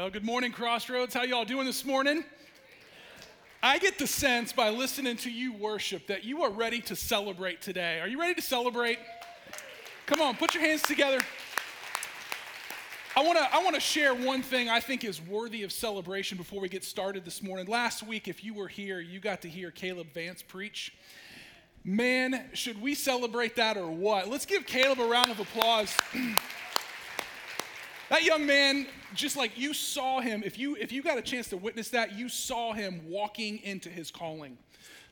Well, good morning, Crossroads. How y'all doing this morning? I get the sense by listening to you worship that you are ready to celebrate today. Are you ready to celebrate? Come on, put your hands together. I want to I want to share one thing I think is worthy of celebration before we get started this morning. Last week if you were here, you got to hear Caleb Vance preach. Man, should we celebrate that or what? Let's give Caleb a round of applause. that young man, just like you saw him, if you if you got a chance to witness that, you saw him walking into his calling.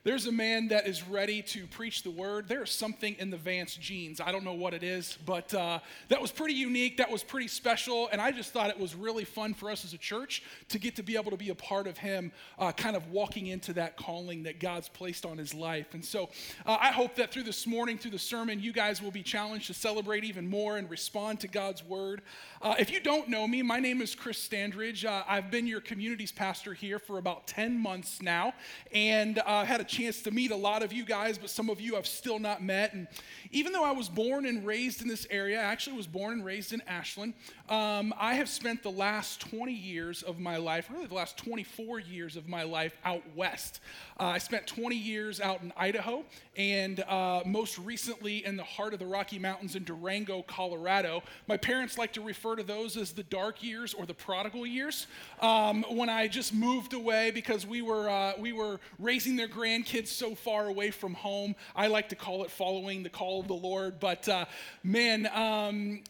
There's a man that is ready to preach the word. There's something in the Vance genes. I don't know what it is, but uh, that was pretty unique. That was pretty special. And I just thought it was really fun for us as a church to get to be able to be a part of him uh, kind of walking into that calling that God's placed on his life. And so uh, I hope that through this morning, through the sermon, you guys will be challenged to celebrate even more and respond to God's word. Uh, if you don't know me, my name is Chris Standridge. Uh, I've been your communities pastor here for about 10 months now and uh, had a chance to meet a lot of you guys, but some of you I've still not met. And even though I was born and raised in this area, I actually was born and raised in Ashland, um, I have spent the last 20 years of my life, really the last 24 years of my life out west. Uh, I spent 20 years out in Idaho and uh, most recently in the heart of the Rocky Mountains in Durango, Colorado. My parents like to refer to those as the dark years or the prodigal years. Um, when I just moved away because we were, uh, we were raising their grandkids so far away from home, I like to call it following the call of the Lord. But uh, man, um,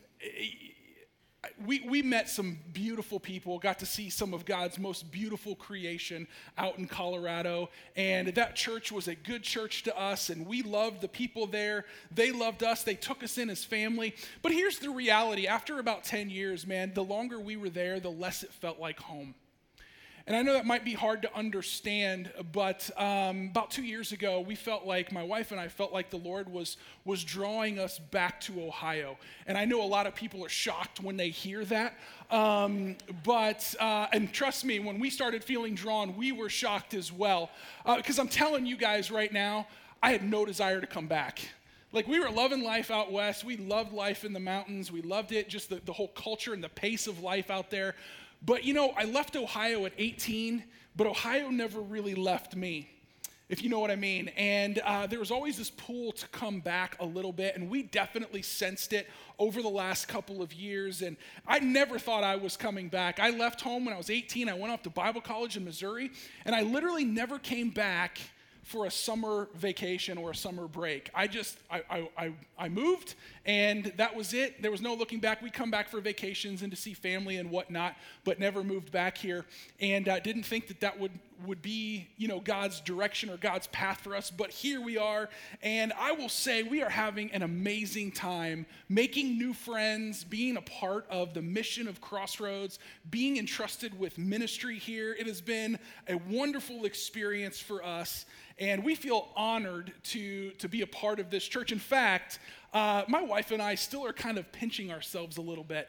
we, we met some beautiful people, got to see some of God's most beautiful creation out in Colorado. And that church was a good church to us, and we loved the people there. They loved us, they took us in as family. But here's the reality after about 10 years, man, the longer we were there, the less it felt like home. And I know that might be hard to understand, but um, about two years ago, we felt like, my wife and I felt like the Lord was, was drawing us back to Ohio. And I know a lot of people are shocked when they hear that. Um, but, uh, and trust me, when we started feeling drawn, we were shocked as well. Because uh, I'm telling you guys right now, I had no desire to come back. Like we were loving life out west. We loved life in the mountains. We loved it, just the, the whole culture and the pace of life out there. But you know, I left Ohio at 18, but Ohio never really left me, if you know what I mean. And uh, there was always this pull to come back a little bit, and we definitely sensed it over the last couple of years. And I never thought I was coming back. I left home when I was 18. I went off to Bible college in Missouri, and I literally never came back for a summer vacation or a summer break. I just, I, I, I, moved and that was it. There was no looking back. We come back for vacations and to see family and whatnot, but never moved back here. And I uh, didn't think that that would, would be, you know, God's direction or God's path for us. But here we are. And I will say we are having an amazing time making new friends, being a part of the mission of Crossroads, being entrusted with ministry here. It has been a wonderful experience for us. And we feel honored to, to be a part of this church. In fact, uh, my wife and I still are kind of pinching ourselves a little bit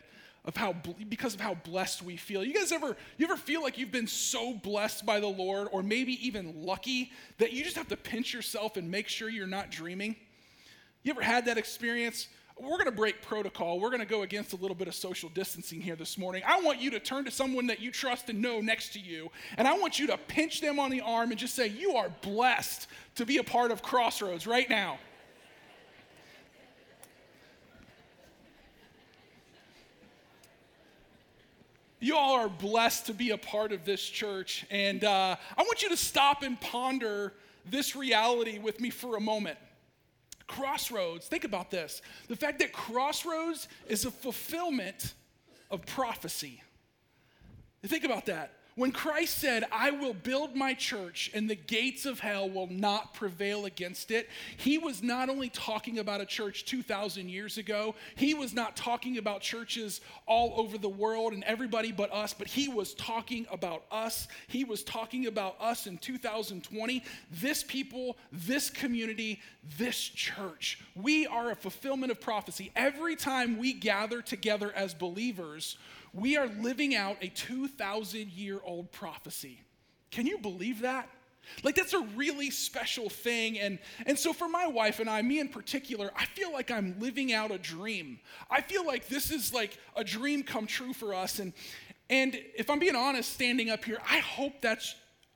of how because of how blessed we feel. You guys ever you ever feel like you've been so blessed by the Lord or maybe even lucky that you just have to pinch yourself and make sure you're not dreaming? You ever had that experience? we're going to break protocol. We're going to go against a little bit of social distancing here this morning. I want you to turn to someone that you trust and know next to you, and I want you to pinch them on the arm and just say, You are blessed to be a part of Crossroads right now. You all are blessed to be a part of this church, and uh, I want you to stop and ponder this reality with me for a moment. Crossroads, think about this. The fact that Crossroads is a fulfillment of prophecy. Think about that. When Christ said, I will build my church and the gates of hell will not prevail against it, he was not only talking about a church 2,000 years ago, he was not talking about churches all over the world and everybody but us, but he was talking about us. He was talking about us in 2020. This people, this community, this church. We are a fulfillment of prophecy. Every time we gather together as believers, we are living out a 2,000 year old prophecy. Can you believe that? Like, that's a really special thing. And, and so, for my wife and I, me in particular, I feel like I'm living out a dream. I feel like this is like a dream come true for us. And And if I'm being honest, standing up here, I hope that's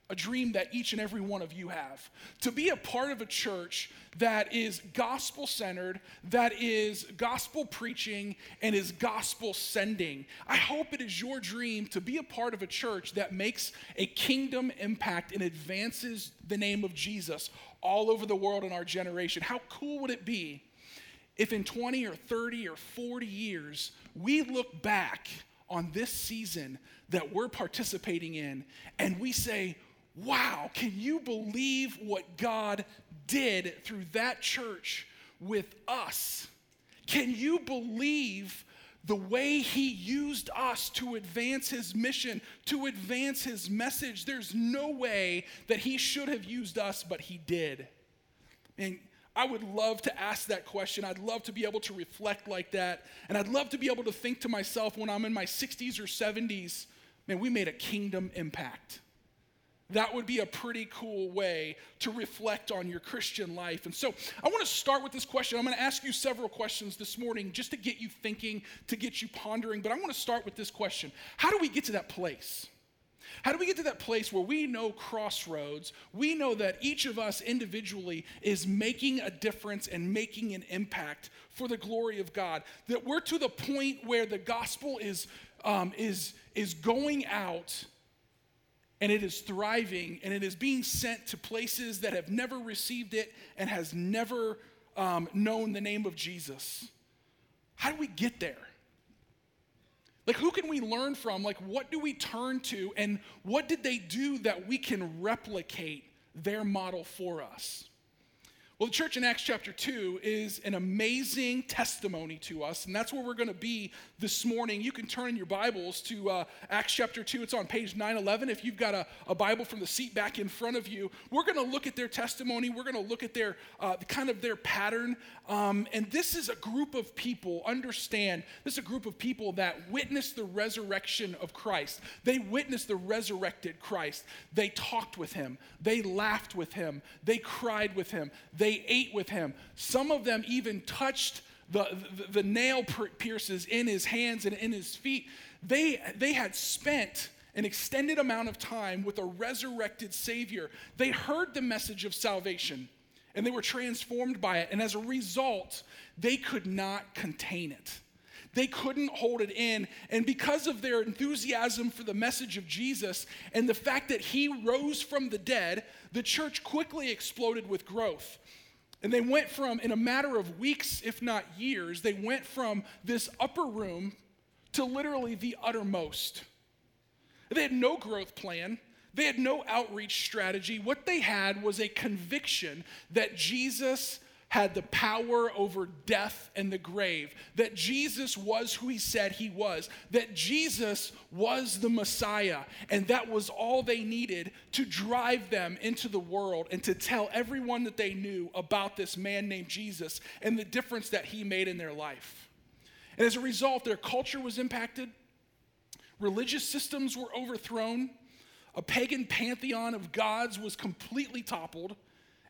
a dream that each and every one of you have to be a part of a church that is gospel centered, that is gospel preaching, and is gospel sending. I hope it is your dream to be a part of a church that makes a kingdom impact and advances the name of Jesus all over the world in our generation. How cool would it be if in 20 or 30 or 40 years we look back on this season that we're participating in and we say, wow, can you believe what God did through that church with us? Can you believe the way he used us to advance his mission, to advance his message? There's no way that he should have used us, but he did. And I would love to ask that question. I'd love to be able to reflect like that. And I'd love to be able to think to myself when I'm in my 60s or 70s, man, we made a kingdom impact. That would be a pretty cool way to reflect on your Christian life. And so I want to start with this question. I'm going to ask you several questions this morning just to get you thinking, to get you pondering. But I want to start with this question How do we get to that place? How do we get to that place where we know crossroads? We know that each of us individually is making a difference and making an impact for the glory of God. That we're to the point where the gospel is, um, is, is going out and it is thriving and it is being sent to places that have never received it and has never um, known the name of Jesus. How do we get there? Like, who can we learn from? Like, what do we turn to? And what did they do that we can replicate their model for us? Well, the church in Acts chapter 2 is an amazing testimony to us, and that's where we're going to be this morning. You can turn in your Bibles to uh, Acts chapter 2. It's on page 911. If you've got a, a, Bible from the seat back in front of you, we're going to look at their testimony. We're going to look at their uh, kind of their pattern. Um, and this is a group of people, understand, this is a group of people that witnessed the resurrection of Christ. They witnessed the resurrected Christ. They talked with him, they laughed with him, they cried with him, they they ate with him. Some of them even touched the, the, the nail pierces in his hands and in his feet. They, they had spent an extended amount of time with a resurrected Savior. They heard the message of salvation and they were transformed by it. And as a result, they could not contain it. They couldn't hold it in. And because of their enthusiasm for the message of Jesus and the fact that he rose from the dead, the church quickly exploded with growth. And they went from, in a matter of weeks, if not years, they went from this upper room to literally the uttermost. They had no growth plan. They had no outreach strategy. What they had was a conviction that Jesus had the power over death and the grave, that Jesus was who he said he was, that Jesus was the Messiah, and that was all they needed to drive them into the world and to tell everyone that they knew about this man named Jesus and the difference that he made in their life. And as a result, their culture was impacted, religious systems were overthrown, a pagan pantheon of gods was completely toppled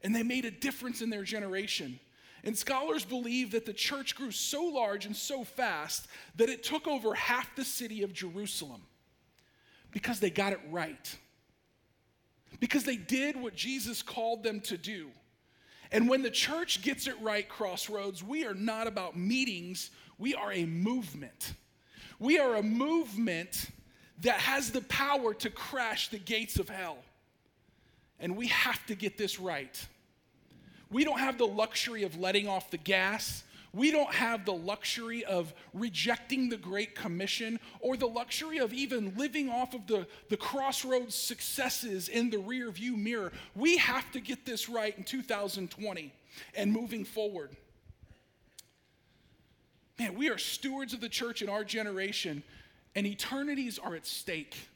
and they made a difference in their generation. And scholars believe that the church grew so large and so fast that it took over half the city of Jerusalem because they got it right. Because they did what Jesus called them to do. And when the church gets it right, Crossroads, we are not about meetings, we are a movement. We are a movement that has the power to crash the gates of hell. And we have to get this right. We don't have the luxury of letting off the gas. We don't have the luxury of rejecting the Great Commission or the luxury of even living off of the, the crossroads successes in the rear view mirror. We have to get this right in 2020 and moving forward. Man, we are stewards of the church in our generation, and eternities are at stake.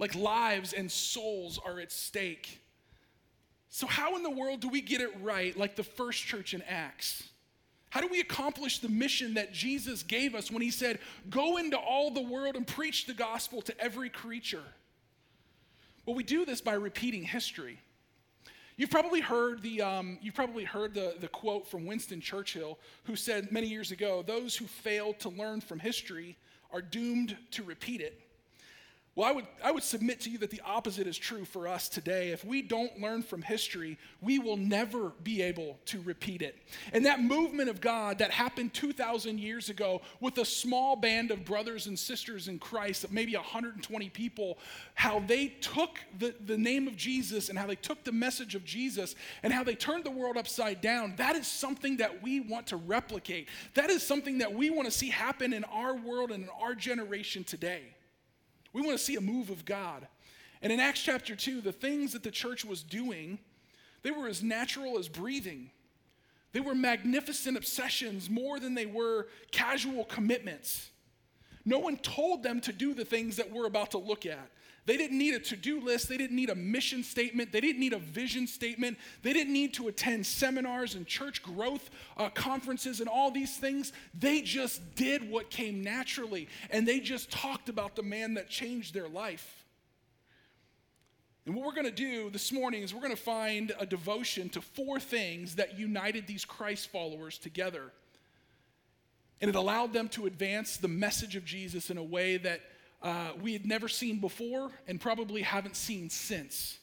Like lives and souls are at stake. So, how in the world do we get it right like the first church in Acts? How do we accomplish the mission that Jesus gave us when he said, Go into all the world and preach the gospel to every creature? Well, we do this by repeating history. You've probably heard the, um, you've probably heard the, the quote from Winston Churchill, who said many years ago, Those who fail to learn from history are doomed to repeat it. Well, I would, I would submit to you that the opposite is true for us today. If we don't learn from history, we will never be able to repeat it. And that movement of God that happened 2,000 years ago with a small band of brothers and sisters in Christ, maybe 120 people, how they took the, the name of Jesus and how they took the message of Jesus and how they turned the world upside down, that is something that we want to replicate. That is something that we want to see happen in our world and in our generation today. We want to see a move of God. And in Acts chapter 2, the things that the church was doing, they were as natural as breathing. They were magnificent obsessions more than they were casual commitments. No one told them to do the things that we're about to look at. They didn't need a to do list. They didn't need a mission statement. They didn't need a vision statement. They didn't need to attend seminars and church growth uh, conferences and all these things. They just did what came naturally. And they just talked about the man that changed their life. And what we're going to do this morning is we're going to find a devotion to four things that united these Christ followers together. And it allowed them to advance the message of Jesus in a way that uh, we had never seen before and probably haven't seen since.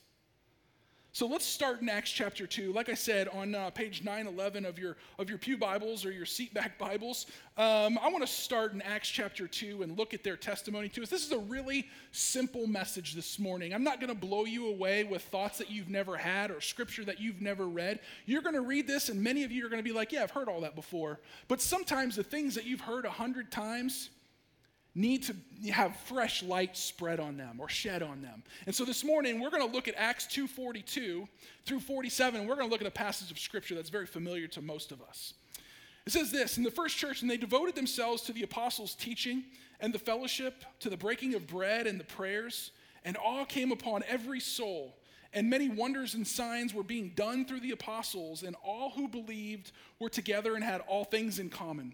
So let's start in Acts chapter 2. Like I said, on uh, page 911 of your, of your Pew Bibles or your seatback Bibles, um, I want to start in Acts chapter 2 and look at their testimony to us. This is a really simple message this morning. I'm not going to blow you away with thoughts that you've never had or scripture that you've never read. You're going to read this, and many of you are going to be like, Yeah, I've heard all that before. But sometimes the things that you've heard a hundred times, need to have fresh light spread on them or shed on them. And so this morning we're going to look at Acts 2:42 through 47. We're going to look at a passage of scripture that's very familiar to most of us. It says this, in the first church and they devoted themselves to the apostles' teaching and the fellowship, to the breaking of bread and the prayers, and awe came upon every soul. And many wonders and signs were being done through the apostles, and all who believed were together and had all things in common.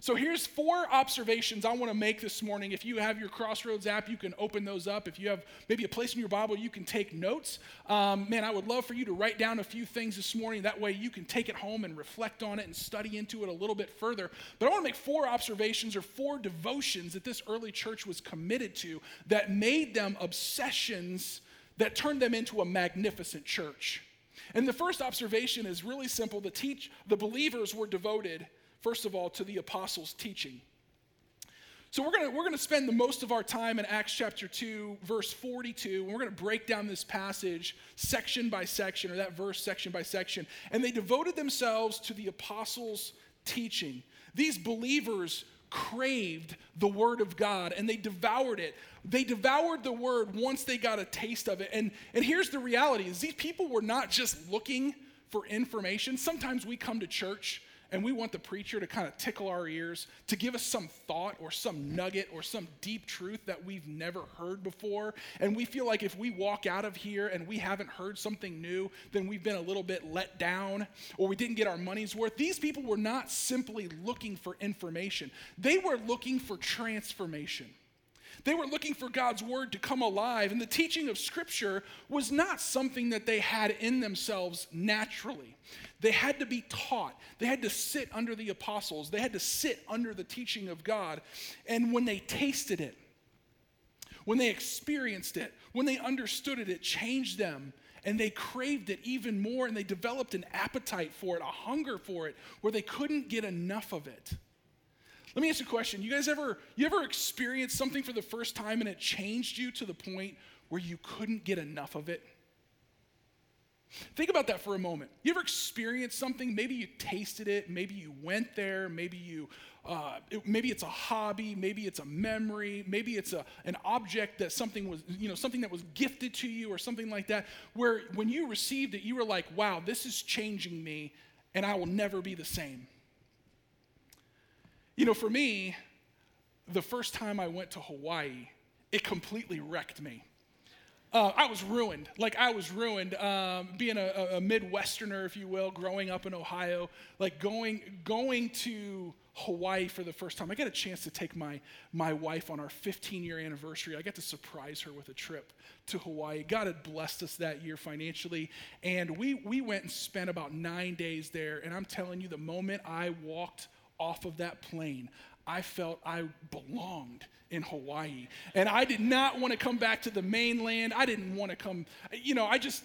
So here's four observations I want to make this morning. If you have your Crossroads app, you can open those up. If you have maybe a place in your Bible, you can take notes. Um, man, I would love for you to write down a few things this morning. That way you can take it home and reflect on it and study into it a little bit further. But I want to make four observations or four devotions that this early church was committed to that made them obsessions that turned them into a magnificent church. And the first observation is really simple. The teach the believers were devoted first of all, to the apostles' teaching. So we're going we're gonna spend the most of our time in Acts chapter 2, verse 42, and we're going to break down this passage section by section, or that verse section by section. And they devoted themselves to the apostles' teaching. These believers craved the word of God and they devoured it. They devoured the word once they got a taste of it. And, and here's the reality is these people were not just looking for information. Sometimes we come to church and we want the preacher to kind of tickle our ears, to give us some thought or some nugget or some deep truth that we've never heard before. And we feel like if we walk out of here and we haven't heard something new, then we've been a little bit let down or we didn't get our money's worth. These people were not simply looking for information, they were looking for transformation. They were looking for God's word to come alive, and the teaching of Scripture was not something that they had in themselves naturally. They had to be taught. They had to sit under the apostles. They had to sit under the teaching of God. And when they tasted it, when they experienced it, when they understood it, it changed them. And they craved it even more, and they developed an appetite for it, a hunger for it, where they couldn't get enough of it. Let me ask you a question. You guys ever you ever experienced something for the first time and it changed you to the point where you couldn't get enough of it? Think about that for a moment. You ever experienced something? Maybe you tasted it, maybe you went there, maybe you, uh, it, maybe it's a hobby, maybe it's a memory, maybe it's a, an object that something was, you know, something that was gifted to you or something like that, where when you received it, you were like, wow, this is changing me and I will never be the same. You know, for me, the first time I went to Hawaii, it completely wrecked me. uh, I was ruined. Like I was ruined. Um, being a, a Midwesterner, if you will, growing up in Ohio, like going going to Hawaii for the first time. I got a chance to take my, my wife on our 15 year anniversary. I got to surprise her with a trip to Hawaii. God had blessed us that year financially. And we, we went and spent about nine days there. And I'm telling you, the moment I walked off of that plane, I felt I belonged in Hawaii. And I did not want to come back to the mainland. I didn't want to come, you know, I just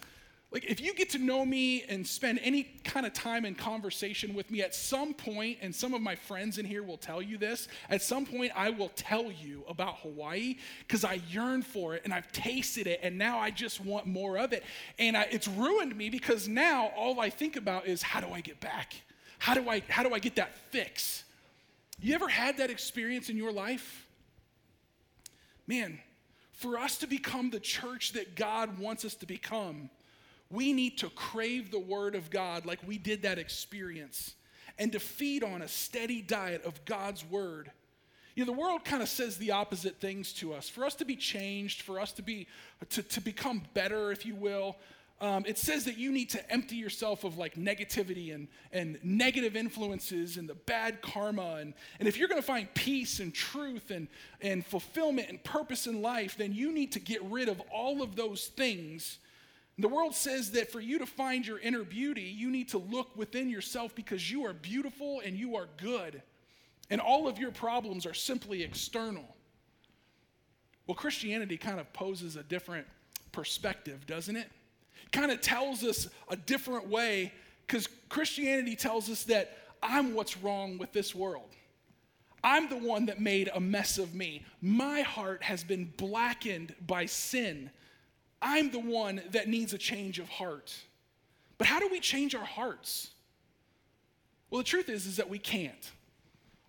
like, if you get to know me and spend any kind of time in conversation with me at some point, and some of my friends in here will tell you this, at some point I will tell you about Hawaii because I yearn for it and I've tasted it and now I just want more of it. And I, it's ruined me because now all I think about is how do I get back? How do I, how do I get that fix? You ever had that experience in your life? Man, for us to become the church that God wants us to become, we need to crave the Word of God like we did that experience and to feed on a steady diet of God's Word. You know, the world kind of says the opposite things to us. For us to be changed, for us to be to, to become better, if you will, um, it says that you need to empty yourself of like negativity and, and negative influences and the bad karma. And, and if you're going to find peace and truth and, and fulfillment and purpose in life, then you need to get rid of all of those things the world says that for you to find your inner beauty, you need to look within yourself because you are beautiful and you are good. And all of your problems are simply external. Well, Christianity kind of poses a different perspective, doesn't it? Kind of tells us a different way because Christianity tells us that I'm what's wrong with this world. I'm the one that made a mess of me. My heart has been blackened by sin. I'm the one that needs a change of heart. But how do we change our hearts? Well, the truth is, is that we can't.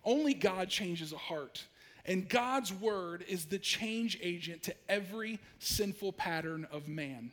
Only God changes a heart. And God's word is the change agent to every sinful pattern of man.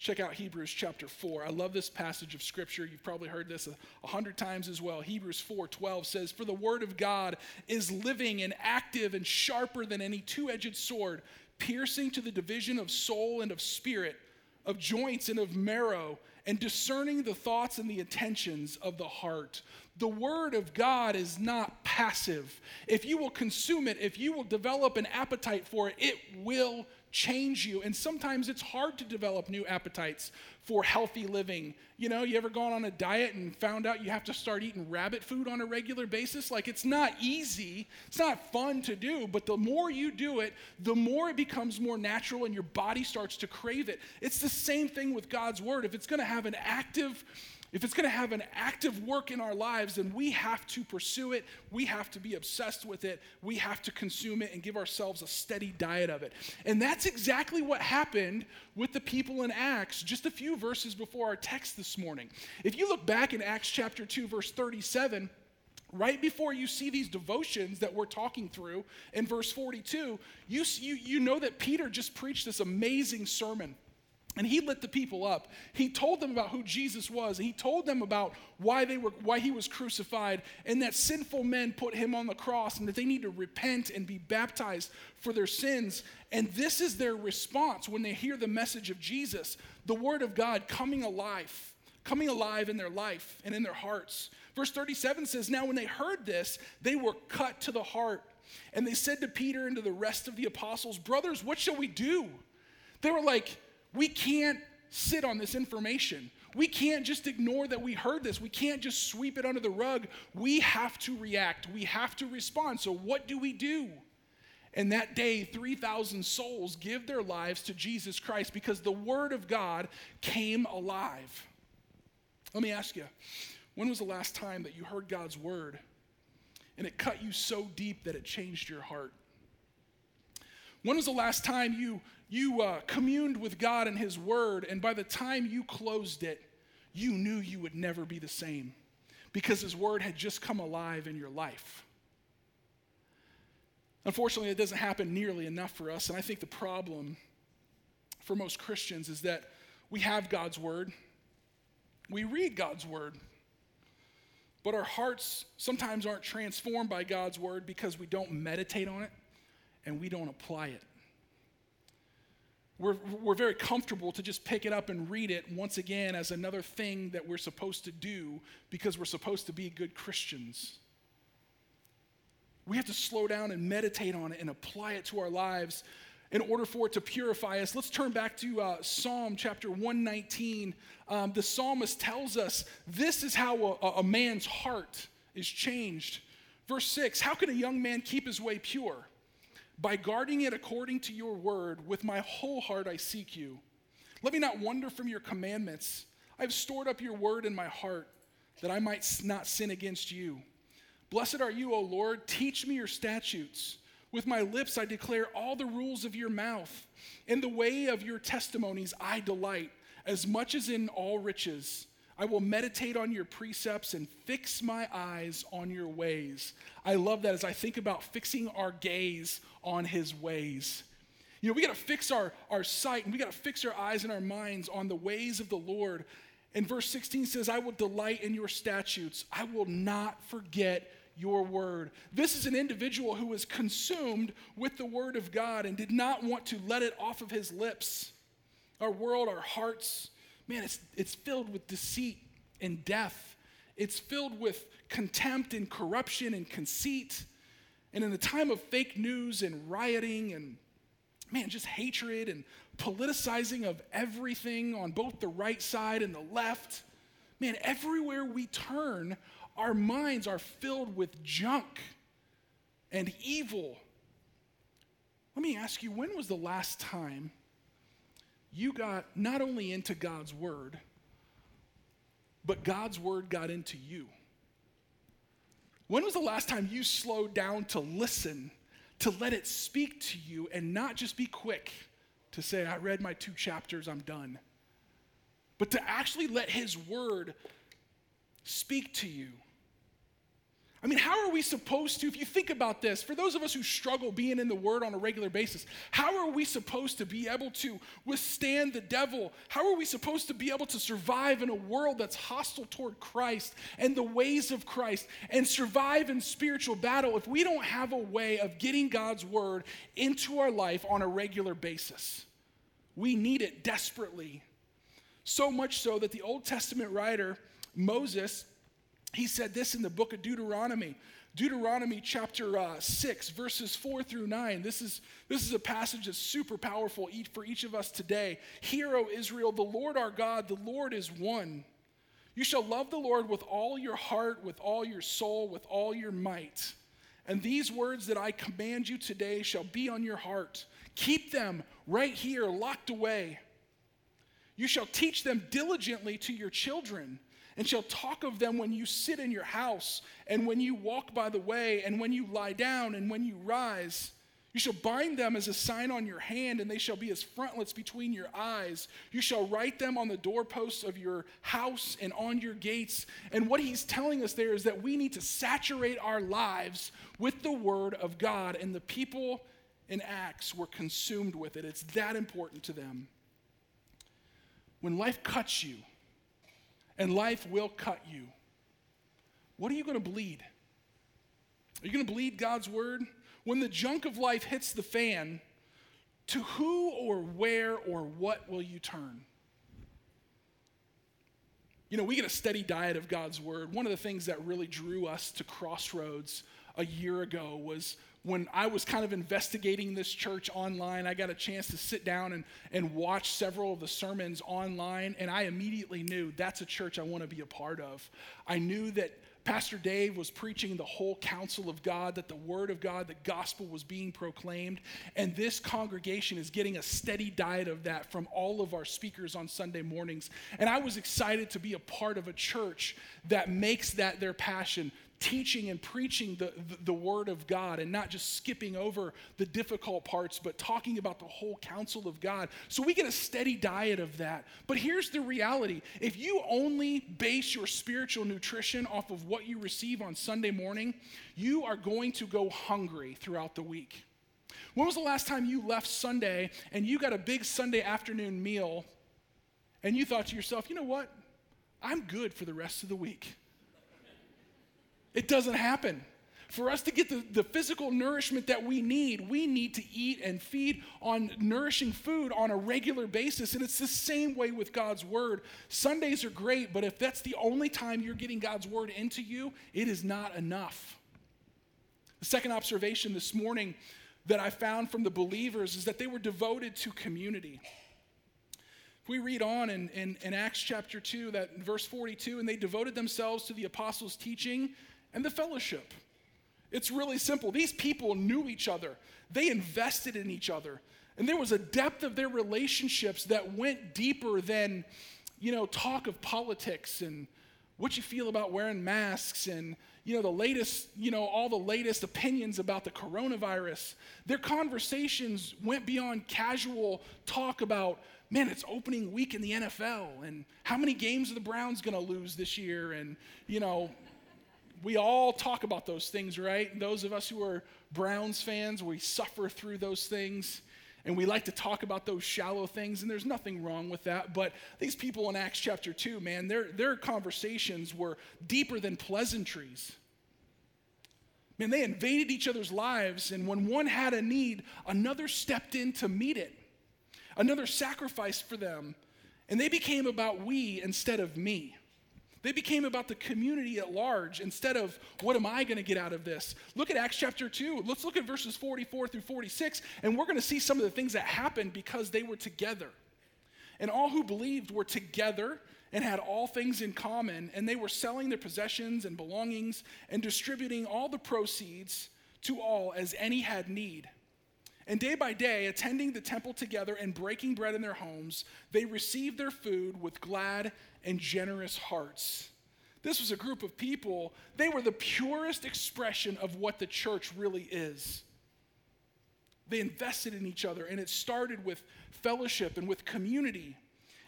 Check out Hebrews chapter 4. I love this passage of scripture. You've probably heard this a, a hundred times as well. Hebrews 4 12 says, For the word of God is living and active and sharper than any two edged sword piercing to the division of soul and of spirit, of joints and of marrow, and discerning the thoughts and the intentions of the heart. The Word of God is not passive. If you will consume it, if you will develop an appetite for it, it will change you. And sometimes it's hard to develop new appetites for healthy living. You know, you ever gone on a diet and found out you have to start eating rabbit food on a regular basis? Like, it's not easy, it's not fun to do, but the more you do it, the more it becomes more natural and your body starts to crave it. It's the same thing with God's Word. If it's going to have an active, if it's going to have an active work in our lives, then we have to pursue it. We have to be obsessed with it. We have to consume it and give ourselves a steady diet of it. And that's exactly what happened with the people in Acts just a few verses before our text this morning. If you look back in Acts chapter 2, verse 37, right before you see these devotions that we're talking through in verse 42, you, you, you know that Peter just preached this amazing sermon and he lit the people up. He told them about who Jesus was. He told them about why they were why he was crucified and that sinful men put him on the cross and that they need to repent and be baptized for their sins. And this is their response when they hear the message of Jesus, the word of God coming alive, coming alive in their life and in their hearts. Verse 37 says, "Now when they heard this, they were cut to the heart, and they said to Peter and to the rest of the apostles, "Brothers, what shall we do?" They were like, we can't sit on this information. We can't just ignore that we heard this. We can't just sweep it under the rug. We have to react. We have to respond. So, what do we do? And that day, 3,000 souls give their lives to Jesus Christ because the Word of God came alive. Let me ask you when was the last time that you heard God's Word and it cut you so deep that it changed your heart? When was the last time you you uh, communed with God and His Word, and by the time you closed it, you knew you would never be the same because His Word had just come alive in your life. Unfortunately, it doesn't happen nearly enough for us, and I think the problem for most Christians is that we have God's Word, we read God's Word, but our hearts sometimes aren't transformed by God's Word because we don't meditate on it and we don't apply it. We're, we're very comfortable to just pick it up and read it once again as another thing that we're supposed to do because we're supposed to be good Christians. We have to slow down and meditate on it and apply it to our lives in order for it to purify us. Let's turn back to uh, Psalm chapter 119. Um, the psalmist tells us this is how a, a man's heart is changed. Verse 6 How can a young man keep his way pure? By guarding it according to your word, with my whole heart I seek you. Let me not wander from your commandments. I have stored up your word in my heart that I might not sin against you. Blessed are you, O Lord. Teach me your statutes. With my lips I declare all the rules of your mouth. In the way of your testimonies I delight, as much as in all riches. I will meditate on your precepts and fix my eyes on your ways. I love that as I think about fixing our gaze on his ways. You know, we got to fix our, our sight and we got to fix our eyes and our minds on the ways of the Lord. And verse 16 says, I will delight in your statutes. I will not forget your word. This is an individual who was consumed with the word of God and did not want to let it off of his lips. Our world, our hearts, man, it's, it's filled with deceit and death. It's filled with contempt and corruption and conceit. And in the time of fake news and rioting and, man, just hatred and politicizing of everything on both the right side and the left, man, everywhere we turn, our minds are filled with junk and evil. Let me ask you, when was the last time you got not only into God's Word, but God's Word got into you? When was the last time you slowed down to listen, to let it speak to you, and not just be quick to say, I read my two chapters, I'm done, but to actually let His Word speak to you? I mean, how are we supposed to, if you think about this, for those of us who struggle being in the Word on a regular basis, how are we supposed to be able to withstand the devil? How are we supposed to be able to survive in a world that's hostile toward Christ and the ways of Christ and survive in spiritual battle if we don't have a way of getting God's Word into our life on a regular basis? We need it desperately. So much so that the Old Testament writer, Moses, he said this in the book of Deuteronomy. Deuteronomy chapter uh, 6, verses 4 through 9. This is, this is a passage that's super powerful for each of us today. Hear, O Israel, the Lord our God, the Lord is one. You shall love the Lord with all your heart, with all your soul, with all your might. And these words that I command you today shall be on your heart. Keep them right here, locked away. You shall teach them diligently to your children and shall talk of them when you sit in your house, and when you walk by the way, and when you lie down, and when you rise. You shall bind them as a sign on your hand, and they shall be as frontlets between your eyes. You shall write them on the doorposts of your house and on your gates. And what he's telling us there is that we need to saturate our lives with the word of God, and the people in Acts were consumed with it. It's that important to them. When life cuts you, and life will cut you. What are you going to bleed? Are you going to bleed God's word? When the junk of life hits the fan, to who or where or what will you turn? You know, we get a steady diet of God's word. One of the things that really drew us to Crossroads a year ago was when I was kind of investigating this church online, I got a chance to sit down and, and watch several of the sermons online, and I immediately knew that's a church I want to be a part of. I knew that Pastor Dave was preaching the whole counsel of God, that the word of God, the gospel was being proclaimed. And this congregation is getting a steady diet of that from all of our speakers on Sunday mornings. And I was excited to be a part of a church that makes that their passion teaching and preaching the, the, the, word of God and not just skipping over the difficult parts, but talking about the whole counsel of God. So we get a steady diet of that. But here's the reality if you only base your spiritual nutrition off of what you receive on Sunday morning, you are going to go hungry throughout the week. When was the last time you left Sunday and you got a big Sunday afternoon meal and you thought to yourself, you know what? I'm good for the rest of the week. It doesn't happen. For us to get the, the physical nourishment that we need, we need to eat and feed on nourishing food on a regular basis. And it's the same way with God's Word. Sundays are great, but if that's the only time you're getting God's Word into you, it is not enough. The second observation this morning that I found from the believers is that they were devoted to community. If we read on in, in, in, Acts chapter 2, that verse 42, and they devoted themselves to the apostles' teaching and the fellowship. It's really simple. These people knew each other, they invested in each other. And there was a depth of their relationships that went deeper than, you know, talk of politics and what you feel about wearing masks and you know the latest you know all the latest opinions about the coronavirus their conversations went beyond casual talk about man it's opening week in the nfl and how many games are the browns going to lose this year and you know we all talk about those things right those of us who are browns fans we suffer through those things and we like to talk about those shallow things, and there's nothing wrong with that. But these people in Acts chapter 2, man, their, their conversations were deeper than pleasantries. Man, they invaded each other's lives, and when one had a need, another stepped in to meet it. Another sacrificed for them, and they became about we instead of me. They became about the community at large instead of what am I going to get out of this? Look at Acts chapter 2. Let's look at verses 44 through 46, and we're going to see some of the things that happened because they were together. And all who believed were together and had all things in common, and they were selling their possessions and belongings and distributing all the proceeds to all as any had need. And day by day, attending the temple together and breaking bread in their homes, they received their food with glad and generous hearts. This was a group of people, they were the purest expression of what the church really is. They invested in each other, and it started with fellowship and with community.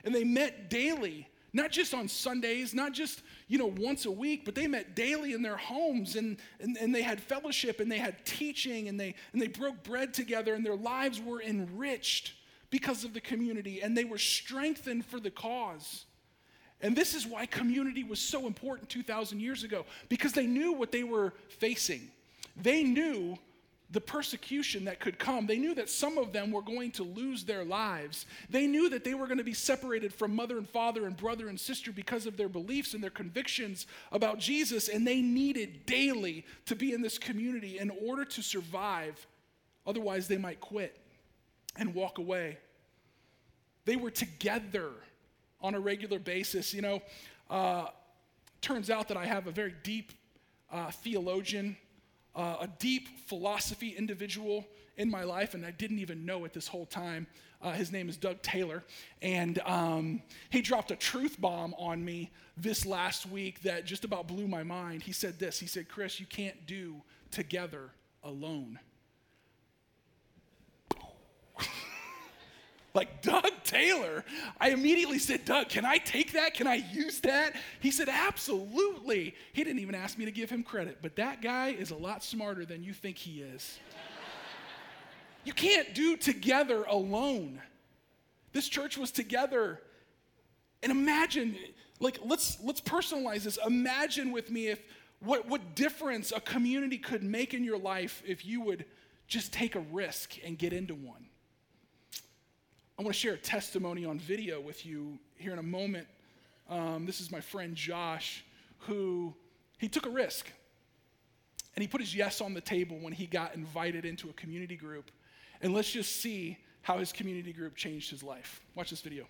And they met daily, not just on Sundays, not just, you know, once a week, but they met daily in their homes and, and, and they had fellowship and they had teaching and they, and they broke bread together and their lives were enriched because of the community and they were strengthened for the cause. And this is why community was so important 2,000 years ago, because they knew what they were facing. They knew the persecution that could come. They knew that some of them were going to lose their lives. They knew that they were going to be separated from mother and father and brother and sister because of their beliefs and their convictions about Jesus. And they needed daily to be in this community in order to survive. Otherwise, they might quit and walk away. They were together on a regular basis. You know, uh, turns out that I have a very deep uh, theologian, uh, a deep philosophy individual in my life, and I didn't even know it this whole time. Uh, his name is Doug Taylor, and um, he dropped a truth bomb on me this last week that just about blew my mind. He said this He said, Chris, you can't do together alone. Like Doug Taylor. I immediately said, Doug, can I take that? Can I use that? He said, absolutely. He didn't even ask me to give him credit, but that guy is a lot smarter than you think he is. you can't do together alone. This church was together. And imagine, like, let's let's personalize this. Imagine with me if what, what difference a community could make in your life if you would just take a risk and get into one. I want to share a testimony on video with you here in a moment. Um, this is my friend Josh, who he took a risk. And he put his yes on the table when he got invited into a community group. And let's just see how his community group changed his life. Watch this video.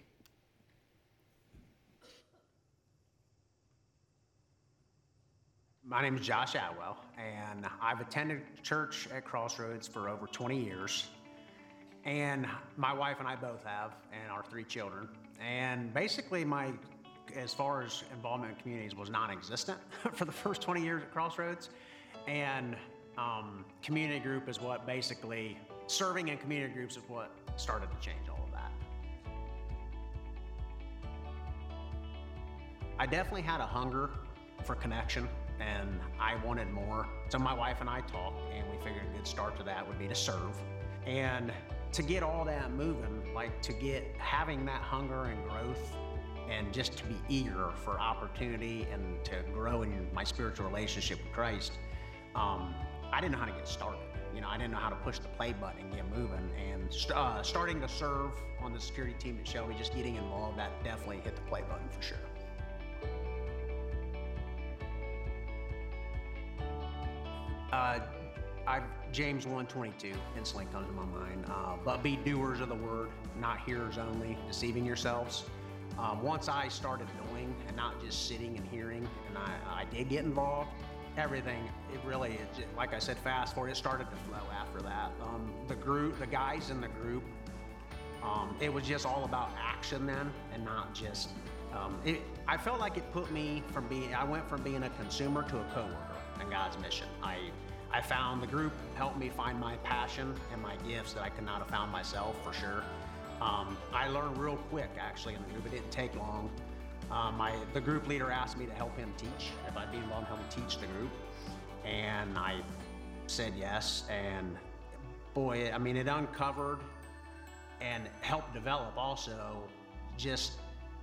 My name is Josh Atwell, and I've attended church at Crossroads for over 20 years. And my wife and I both have, and our three children. And basically, my, as far as involvement in communities, was non existent for the first 20 years at Crossroads. And um, community group is what basically, serving in community groups is what started to change all of that. I definitely had a hunger for connection and I wanted more. So my wife and I talked and we figured a good start to that would be to serve. And to get all that moving, like to get having that hunger and growth and just to be eager for opportunity and to grow in my spiritual relationship with Christ, um, I didn't know how to get started. You know, I didn't know how to push the play button and get moving. And uh, starting to serve on the security team at Shelby, just getting involved, that definitely hit the play button for sure. Uh, I've, James 122 instantly comes to my mind. Uh, but be doers of the word, not hearers only, deceiving yourselves. Um, once I started doing and not just sitting and hearing, and I, I did get involved, everything, it really, it, like I said, fast forward, it started to flow after that. Um, the group, the guys in the group, um, it was just all about action then and not just, um, it, I felt like it put me from being, I went from being a consumer to a coworker in God's mission. I, I found the group helped me find my passion and my gifts that I could not have found myself for sure. Um, I learned real quick actually in the group. It didn't take long. Um, my, the group leader asked me to help him teach, if I'd be involved in helping teach the group. And I said yes. And boy, I mean, it uncovered and helped develop also just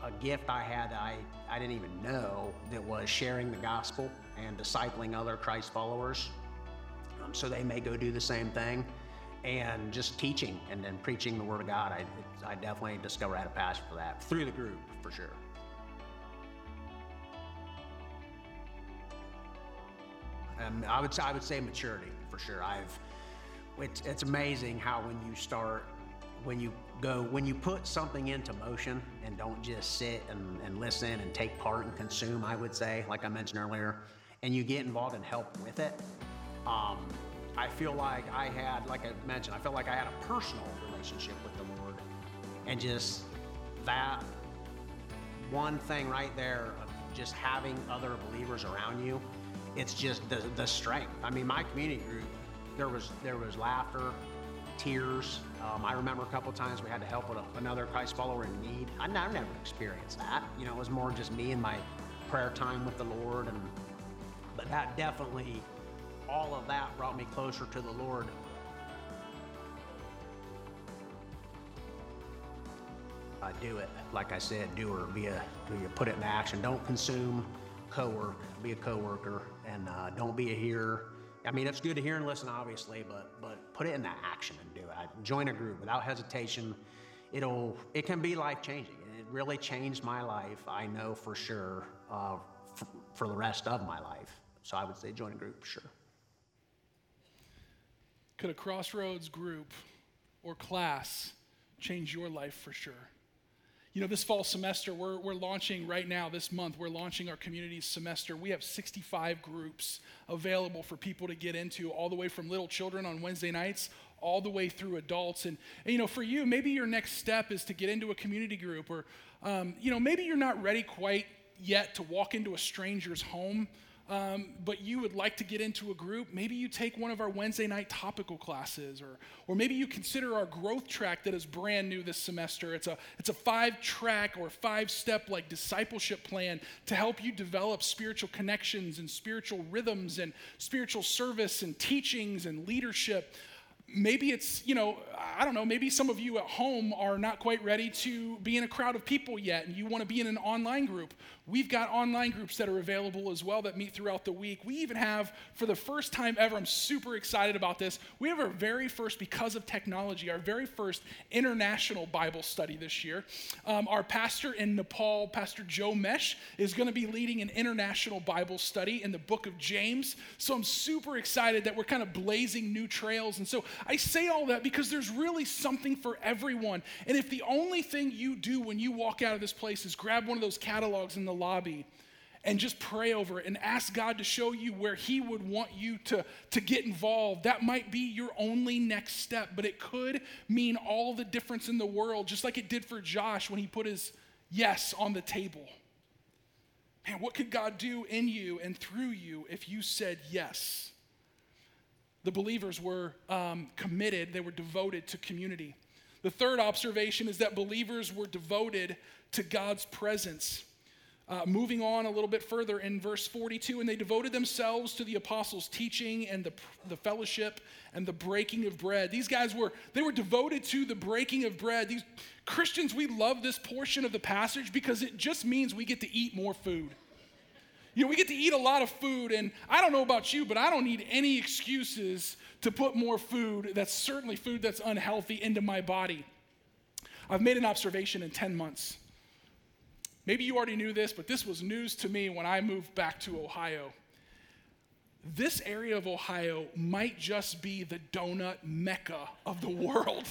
a gift I had I, I didn't even know that was sharing the gospel and discipling other Christ followers um, so they may go do the same thing and just teaching and then preaching the word of God. I, I definitely discovered I had a passion for that through the group for sure. Um, I would I would say maturity for sure. I've it's, it's amazing how when you start when you go when you put something into motion and don't just sit and, and listen and take part and consume i would say like i mentioned earlier and you get involved and help with it um, i feel like i had like i mentioned i felt like i had a personal relationship with the lord and just that one thing right there of just having other believers around you it's just the, the strength i mean my community group there was there was laughter tears um, I remember a couple times we had to help another Christ follower in need. I, I never experienced that. You know, it was more just me and my prayer time with the Lord, and but that definitely, all of that brought me closer to the Lord. I do it, like I said, do or be a, do you put it in action. Don't consume, co-work, be a co-worker, and uh, don't be a hearer I mean, it's good to hear and listen, obviously, but but put it in into action and do it. Join a group without hesitation. It'll it can be life changing. It really changed my life. I know for sure uh, f- for the rest of my life. So I would say join a group sure. Could a Crossroads group or class change your life for sure? You know, this fall semester, we're, we're launching right now, this month, we're launching our community semester. We have 65 groups available for people to get into, all the way from little children on Wednesday nights, all the way through adults. And, and you know, for you, maybe your next step is to get into a community group, or, um, you know, maybe you're not ready quite yet to walk into a stranger's home um, but you would like to get into a group, maybe you take one of our Wednesday night topical classes, or, or maybe you consider our growth track that is brand new this semester. It's a, it's a five track or five step like discipleship plan to help you develop spiritual connections and spiritual rhythms and spiritual service and teachings and leadership maybe it's, you know, I don't know, maybe some of you at home are not quite ready to be in a crowd of people yet and you want to be in an online group. We've got online groups that are available as well that meet throughout the week. We even have, for the first time ever, I'm super excited about this. We have our very first, because of technology, our very first international Bible study this year. Um, our pastor in Nepal, Pastor Joe Mesh, is going to be leading an international Bible study in the book of James. So I'm super excited that we're kind of blazing new trails. And so I say all that because there's really something for everyone. And if the only thing you do when you walk out of this place is grab one of those catalogs in the lobby and just pray over it and ask God to show you where He would want you to, to get involved. That might be your only next step, but it could mean all the difference in the world, just like it did for Josh when he put his yes on the table. Man, what could God do in you and through you if you said yes? The believers were um, committed, they were devoted to community. The third observation is that believers were devoted to God's presence. Uh, moving on a little bit further in verse 42, and they devoted themselves to the apostles' teaching and the, the fellowship and the breaking of bread. These guys were, they were devoted to the breaking of bread. These Christians, we love this portion of the passage because it just means we get to eat more food. You know, we get to eat a lot of food, and I don't know about you, but I don't need any excuses to put more food that's certainly food that's unhealthy into my body. I've made an observation in 10 months. Maybe you already knew this, but this was news to me when I moved back to Ohio. This area of Ohio might just be the donut mecca of the world.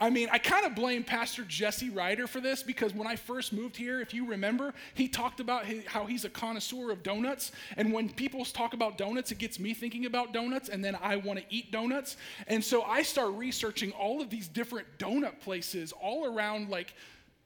I mean, I kind of blame Pastor Jesse Ryder for this because when I first moved here, if you remember, he talked about how he's a connoisseur of donuts. And when people talk about donuts, it gets me thinking about donuts, and then I want to eat donuts. And so I start researching all of these different donut places all around like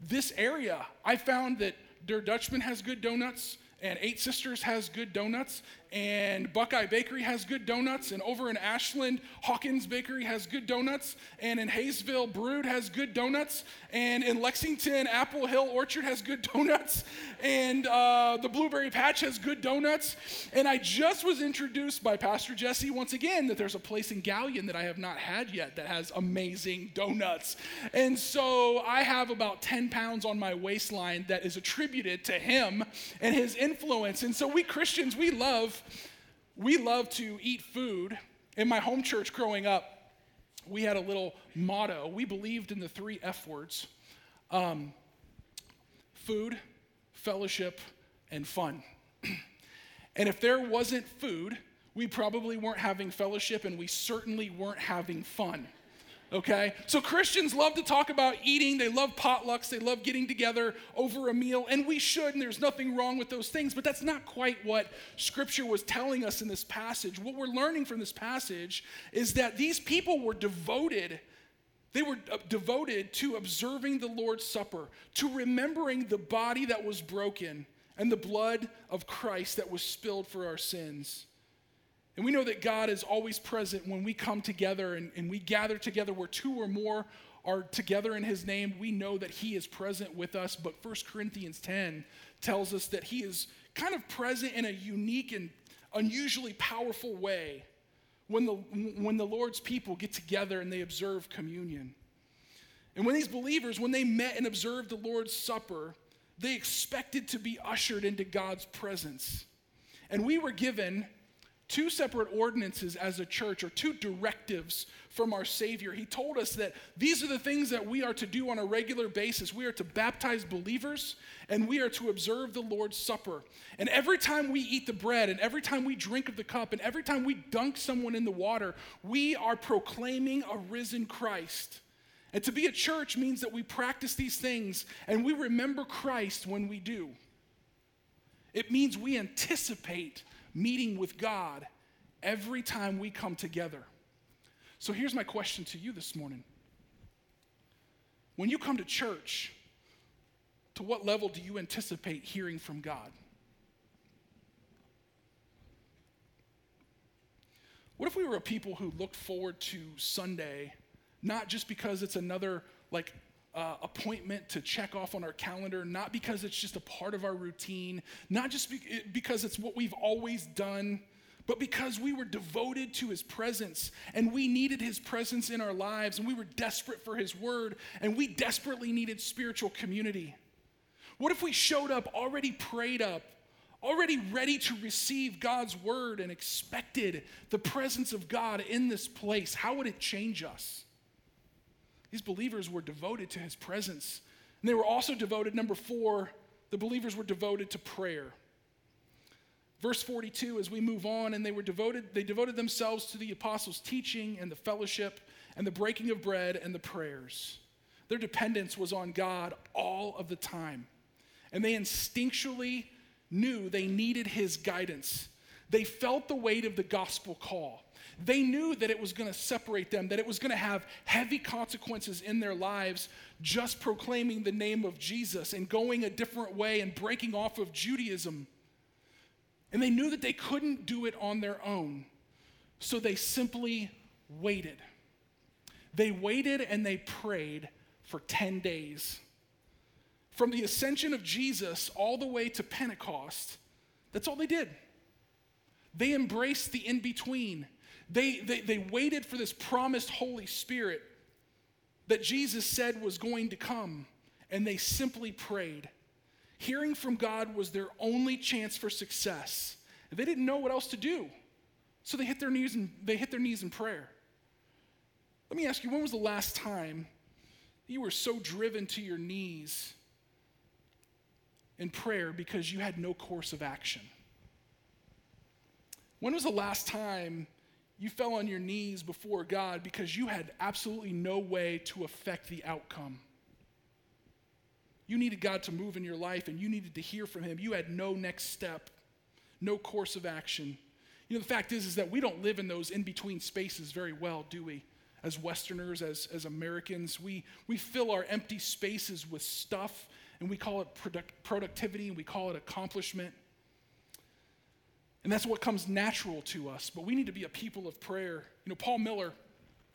this area. I found that Der Dutchman has good donuts and Eight Sisters has good donuts, and Buckeye Bakery has good donuts, and over in Ashland, Hawkins Bakery has good donuts, and in Hayesville, Brood has good donuts, and in Lexington, Apple Hill Orchard has good donuts, and uh, the Blueberry Patch has good donuts. And I just was introduced by Pastor Jesse once again that there's a place in Galion that I have not had yet that has amazing donuts. And so I have about 10 pounds on my waistline that is attributed to him and his influence. And so we Christians, we love we love to eat food. In my home church growing up, we had a little motto. We believed in the three F words um, food, fellowship, and fun. and if there wasn't food, we probably weren't having fellowship and we certainly weren't having fun okay? So Christians love to talk about eating, they love potlucks, they love getting together over a meal, and we should, and there's nothing wrong with those things, but that's not quite what Scripture was telling us in this passage. What we're learning from this passage is that these people were devoted. They were uh, devoted to observing the Lord's Supper, to remembering the body that was broken and the blood of Christ that was spilled for our sins. And we know that God is always present when we come together and, and we gather together where two or more are together in his name. We know that he is present with us. But 1 Corinthians 10 tells us that he is kind of present in a unique and unusually powerful way when the, when the Lord's people get together and they observe communion. And when these believers, when they met and observed the Lord's Supper, they expected to be ushered into God's presence. And we were given two separate ordinances as a church or two directives from our Savior. He told us that these are the things that we are to do on a regular basis. We are to baptize believers and we are to observe the Lord's Supper. And every time we eat the bread and every time we drink of the cup and every time we dunk someone in the water, we are proclaiming a risen Christ. And to be a church means that we practice these things and we remember Christ when we do. It means we anticipate meeting with God every time we come together. So here's my question to you this morning. When you come to church, to what level do you anticipate hearing from God? What if we were a people who looked forward to Sunday, not just because it's another like uh, appointment to check off on our calendar, not because it's just a part of our routine, not just be- because it's what we've always done, but because we were devoted to his presence and we needed his presence in our lives and we were desperate for his word and we desperately needed spiritual community. What if we showed up already prayed up, already ready to receive God's word and expected the presence of God in this place? How would it change us? These believers were devoted to his presence. And they were also devoted, number four, the believers were devoted to prayer. Verse 42, as we move on, and they were devoted, they devoted themselves to the apostles' teaching and the fellowship and the breaking of bread and the prayers. Their dependence was on God all of the time. And they instinctually knew they needed his guidance. They felt the weight of the gospel call. They knew that it was going to separate them, that it was going to have heavy consequences in their lives just proclaiming the name of Jesus and going a different way and breaking off of Judaism. And they knew that they couldn't do it on their own. So they simply waited. They waited and they prayed for 10 days. From the ascension of Jesus all the way to Pentecost, that's all they did. They embraced the in between. They, they, they waited for this promised Holy Spirit that Jesus said was going to come, and they simply prayed. Hearing from God was their only chance for success. They didn't know what else to do. So they hit their knees and they hit their knees in prayer. Let me ask you, when was the last time you were so driven to your knees in prayer because you had no course of action? When was the last time you fell on your knees before God because you had absolutely no way to affect the outcome? You needed God to move in your life and you needed to hear from Him. You had no next step, no course of action. You know, the fact is, is that we don't live in those in between spaces very well, do we? As Westerners, as, as Americans, we, we fill our empty spaces with stuff and we call it product, productivity and we call it accomplishment. And that's what comes natural to us. But we need to be a people of prayer. You know, Paul Miller,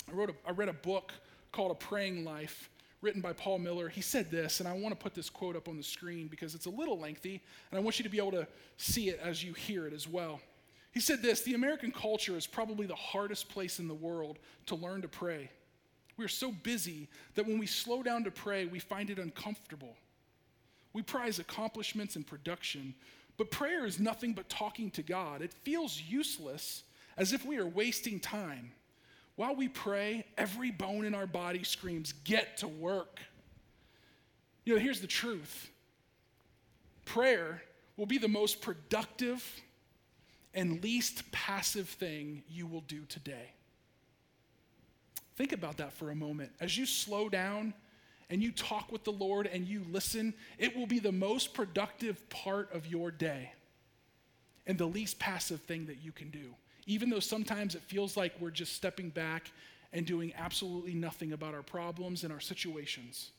I, wrote a, I read a book called A Praying Life written by Paul Miller. He said this, and I want to put this quote up on the screen because it's a little lengthy, and I want you to be able to see it as you hear it as well. He said this The American culture is probably the hardest place in the world to learn to pray. We are so busy that when we slow down to pray, we find it uncomfortable. We prize accomplishments and production, but prayer is nothing but talking to God. It feels useless, as if we are wasting time. While we pray, every bone in our body screams, Get to work. You know, here's the truth prayer will be the most productive and least passive thing you will do today. Think about that for a moment. As you slow down and you talk with the Lord and you listen, it will be the most productive part of your day and the least passive thing that you can do. Even though sometimes it feels like we're just stepping back and doing absolutely nothing about our problems and our situations.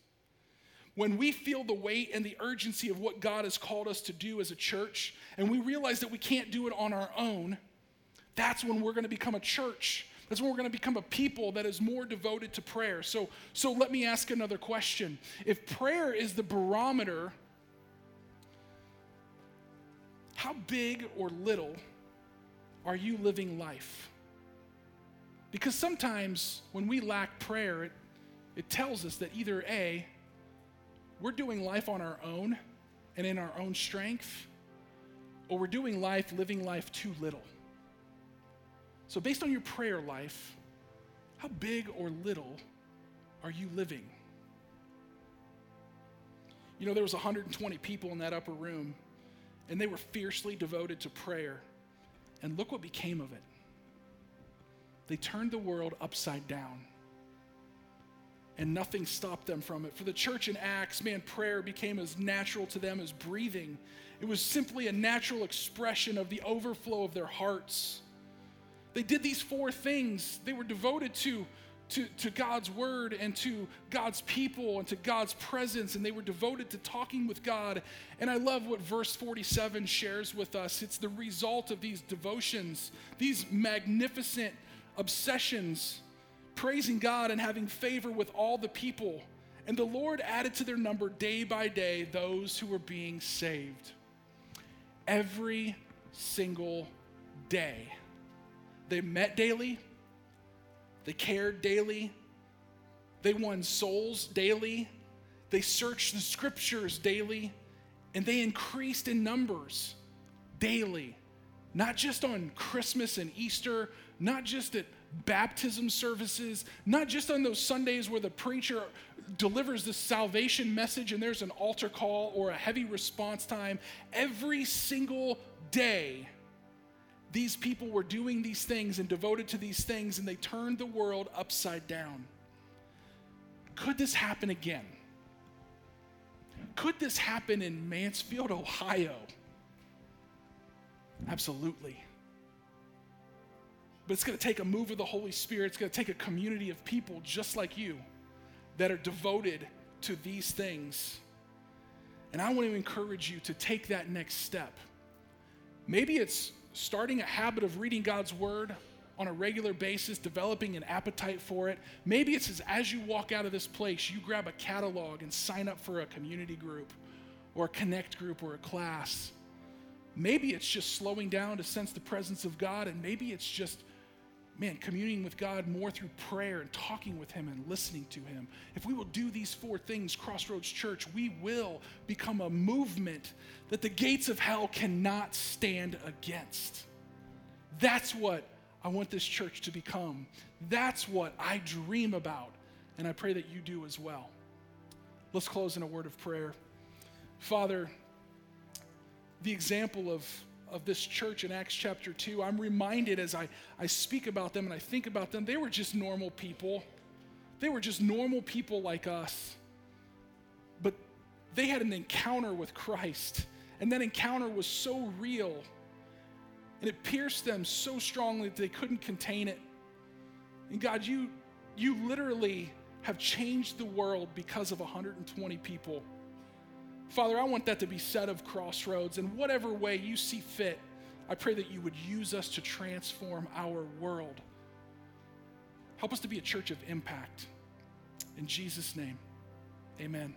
When we feel the weight and the urgency of what God has called us to do as a church, and we realize that we can't do it on our own, that's when we're going to become a church. That's when we're going to become a people that is more devoted to prayer. So, so let me ask another question. If prayer is the barometer, how big or little are you living life? Because sometimes when we lack prayer, it, it tells us that either A, we're doing life on our own and in our own strength, or we're doing life, living life too little. So, based on your prayer life, how big or little are you living? You know, there was 120 people in that upper room, and they were fiercely devoted to prayer. And look what became of it. They turned the world upside down and nothing stopped them from it. For the church in Acts, man, prayer became as natural to them as breathing. It was simply a natural expression of the overflow of their hearts. They did these four things. They were devoted to, to, to God's word and to God's people and to God's presence, and they were devoted to talking with God. And I love what verse 47 shares with us. It's the result of these devotions, these magnificent obsessions praising God and having favor with all the people. And the Lord added to their number day by day those who were being saved. Every single day. They met daily, they cared daily, they won souls daily, they searched the scriptures daily, and they increased in numbers daily. Not just on Christmas and Easter, not just at baptism services, not just on those Sundays where the preacher delivers the salvation message and there's an altar call or a heavy response time. Every single day, these people were doing these things and devoted to these things, and they turned the world upside down. Could this happen again? Could this happen in Mansfield, Ohio? Absolutely. But it's going to take a move of the Holy Spirit. It's going to take a community of people just like you that are devoted to these things. And I want to encourage you to take that next step. Maybe it's starting a habit of reading God's word on a regular basis, developing an appetite for it. Maybe it's as, as you walk out of this place, you grab a catalog and sign up for a community group or a connect group or a class. Maybe it's just slowing down to sense the presence of God, and maybe it's just man, communing with God more through prayer and talking with Him and listening to Him. If we will do these four things, Crossroads Church, we will become a movement that the gates of hell cannot stand against. That's what I want this church to become. That's what I dream about, and I pray that you do as well. Let's close in a word of prayer. Father, the example of of this church in Acts chapter 2, I'm reminded as I, I speak about them and I think about them, they were just normal people. They were just normal people like us. But they had an encounter with Christ, and that encounter was so real, and it pierced them so strongly that they couldn't contain it. And God, you, you literally have changed the world because of 120 people Father, I want that to be said of Crossroads in whatever way you see fit. I pray that you would use us to transform our world. Help us to be a church of impact. In Jesus' name, amen.